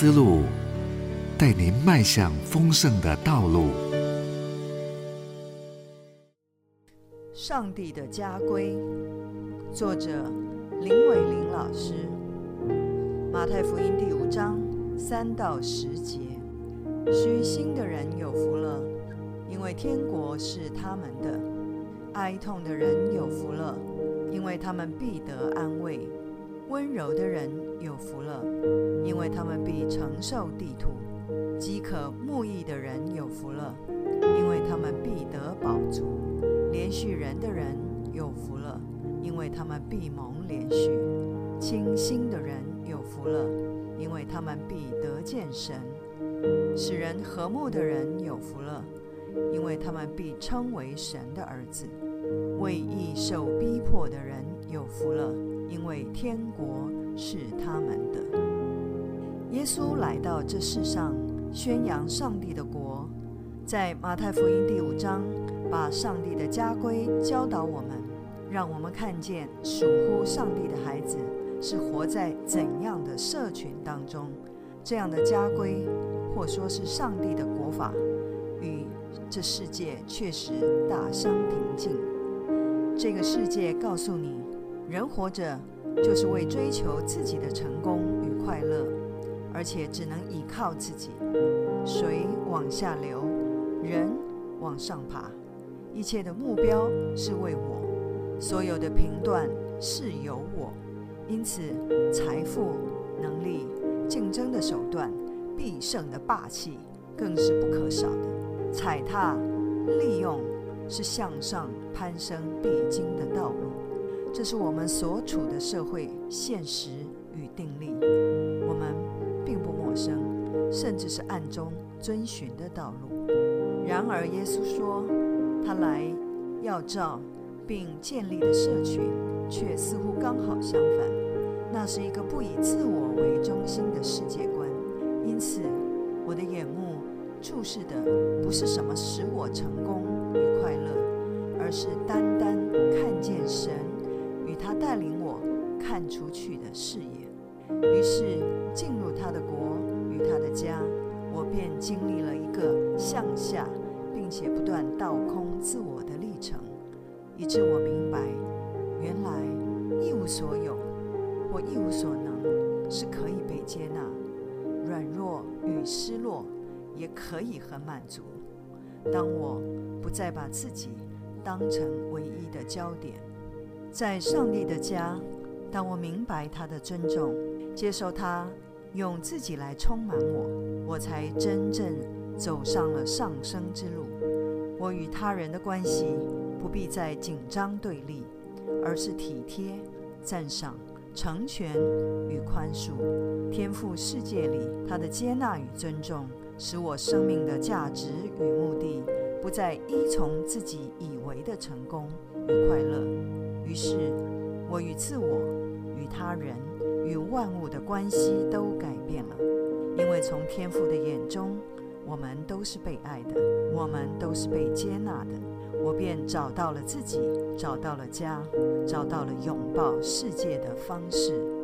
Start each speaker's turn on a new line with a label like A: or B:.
A: 思路，带您迈向丰盛的道路。
B: 上帝的家规，作者林伟林老师。马太福音第五章三到十节：虚心的人有福了，因为天国是他们的；哀痛的人有福了，因为他们必得安慰；温柔的人有福了，因为他们必承受地土；饥渴慕义的人有福了，因为他们必得饱足；连续人的人有福了，因为他们必蒙连续；清心的人。有福了，因为他们必得见神；使人和睦的人有福了，因为他们必称为神的儿子；为义受逼迫的人有福了，因为天国是他们的。耶稣来到这世上，宣扬上帝的国，在马太福音第五章，把上帝的家规教导我们，让我们看见属乎上帝的孩子。是活在怎样的社群当中？这样的家规，或说是上帝的国法，与这世界确实大相庭径。这个世界告诉你，人活着就是为追求自己的成功与快乐，而且只能依靠自己。水往下流，人往上爬，一切的目标是为我，所有的评断是由我。因此，财富、能力、竞争的手段、必胜的霸气，更是不可少的。踩踏、利用，是向上攀升必经的道路。这是我们所处的社会现实与定力，我们并不陌生，甚至是暗中遵循的道路。然而，耶稣说，他来要照并建立的社群，却似乎刚好相反。那是一个不以自我为中心的世界观，因此，我的眼目注视的不是什么使我成功与快乐，而是单单看见神带领我看出去的视野。于是，进入他的国与他的家，我便经历了一个向下并且不断倒空自我的历程，以致我明白，原来一无所有。或一无所能是可以被接纳，软弱与失落也可以很满足。当我不再把自己当成唯一的焦点，在上帝的家，当我明白他的尊重，接受他用自己来充满我，我才真正走上了上升之路。我与他人的关系不必再紧张对立，而是体贴赞赏。成全与宽恕，天赋世界里他的接纳与尊重，使我生命的价值与目的不再依从自己以为的成功与快乐。于是，我与自我、与他人、与万物的关系都改变了。因为从天父的眼中，我们都是被爱的，我们都是被接纳的。我便找到了自己，找到了家，找到了拥抱世界的方式。